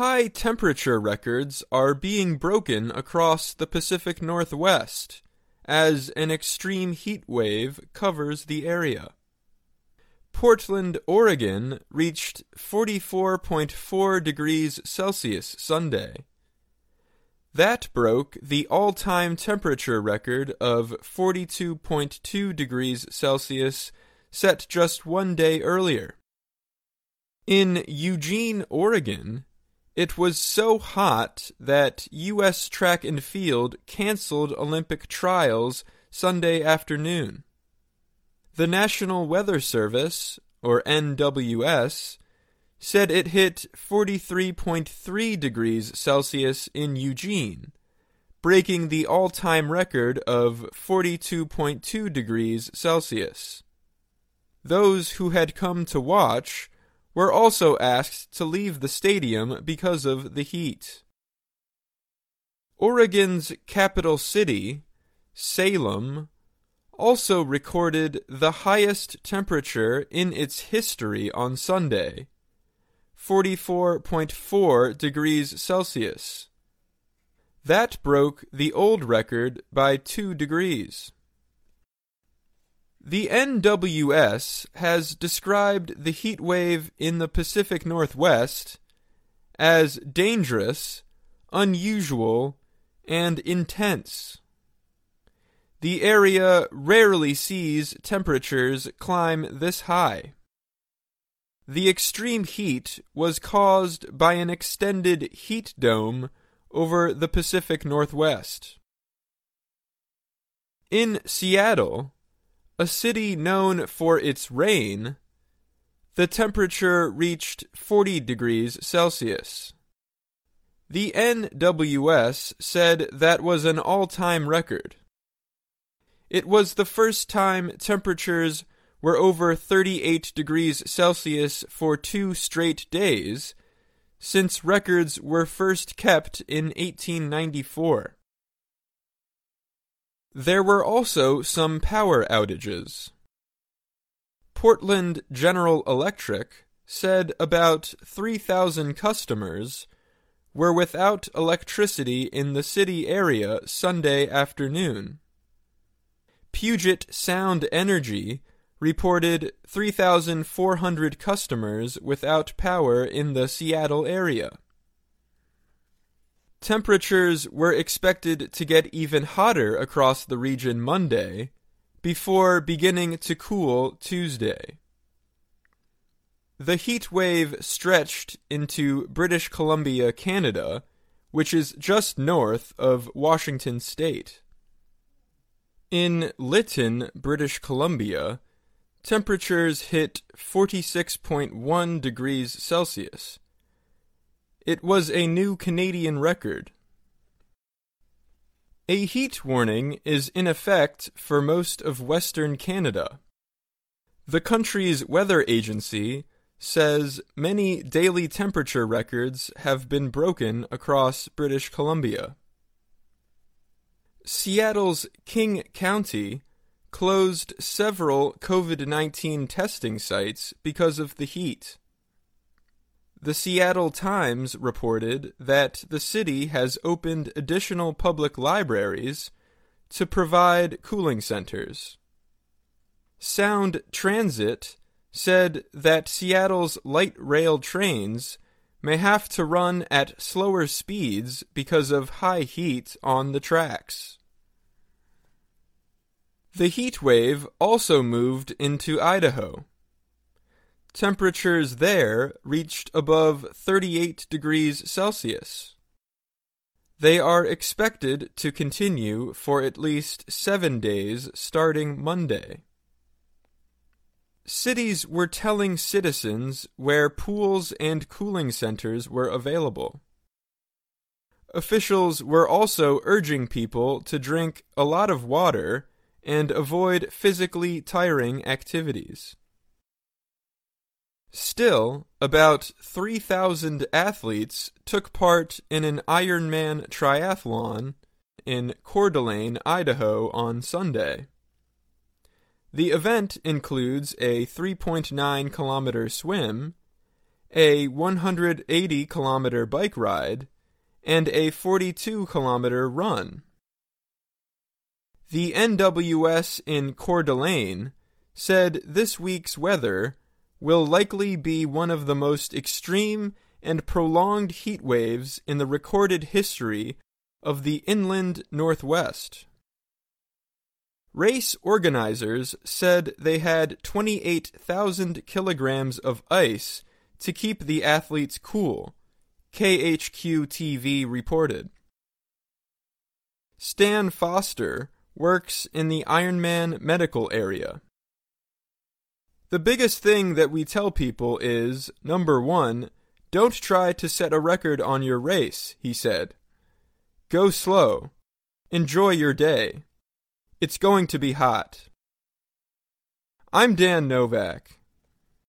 high temperature records are being broken across the Pacific Northwest as an extreme heat wave covers the area. Portland, Oregon reached 44.4 degrees Celsius Sunday. That broke the all time temperature record of 42.2 degrees Celsius set just one day earlier. In Eugene, Oregon, it was so hot that U.S. track and field canceled Olympic trials Sunday afternoon. The National Weather Service, or NWS, said it hit 43.3 degrees Celsius in Eugene, breaking the all time record of 42.2 degrees Celsius. Those who had come to watch were also asked to leave the stadium because of the heat. Oregon's capital city, Salem, also recorded the highest temperature in its history on Sunday 44.4 degrees Celsius. That broke the old record by 2 degrees. The NWS has described the heat wave in the Pacific Northwest as dangerous, unusual, and intense. The area rarely sees temperatures climb this high. The extreme heat was caused by an extended heat dome over the Pacific Northwest. In Seattle, a city known for its rain, the temperature reached 40 degrees Celsius. The NWS said that was an all time record. It was the first time temperatures were over 38 degrees Celsius for two straight days since records were first kept in 1894. There were also some power outages. Portland General Electric said about 3,000 customers were without electricity in the city area Sunday afternoon. Puget Sound Energy reported 3,400 customers without power in the Seattle area. Temperatures were expected to get even hotter across the region Monday, before beginning to cool Tuesday. The heat wave stretched into British Columbia, Canada, which is just north of Washington state. In Lytton, British Columbia, temperatures hit 46.1 degrees Celsius it was a new Canadian record. A heat warning is in effect for most of Western Canada. The country's weather agency says many daily temperature records have been broken across British Columbia. Seattle's King County closed several COVID 19 testing sites because of the heat. The Seattle Times reported that the city has opened additional public libraries to provide cooling centers. Sound Transit said that Seattle's light rail trains may have to run at slower speeds because of high heat on the tracks. The heat wave also moved into Idaho. Temperatures there reached above 38 degrees Celsius. They are expected to continue for at least seven days starting Monday. Cities were telling citizens where pools and cooling centers were available. Officials were also urging people to drink a lot of water and avoid physically tiring activities. Still, about 3,000 athletes took part in an Ironman triathlon in Coeur d'Alene, Idaho on Sunday. The event includes a 3.9 kilometer swim, a 180 kilometer bike ride, and a 42 kilometer run. The NWS in Coeur d'Alene said this week's weather will likely be one of the most extreme and prolonged heat waves in the recorded history of the inland Northwest. Race organizers said they had 28,000 kilograms of ice to keep the athletes cool, KHQ TV reported. Stan Foster works in the Ironman medical area. The biggest thing that we tell people is number one, don't try to set a record on your race, he said. Go slow. Enjoy your day. It's going to be hot. I'm Dan Novak.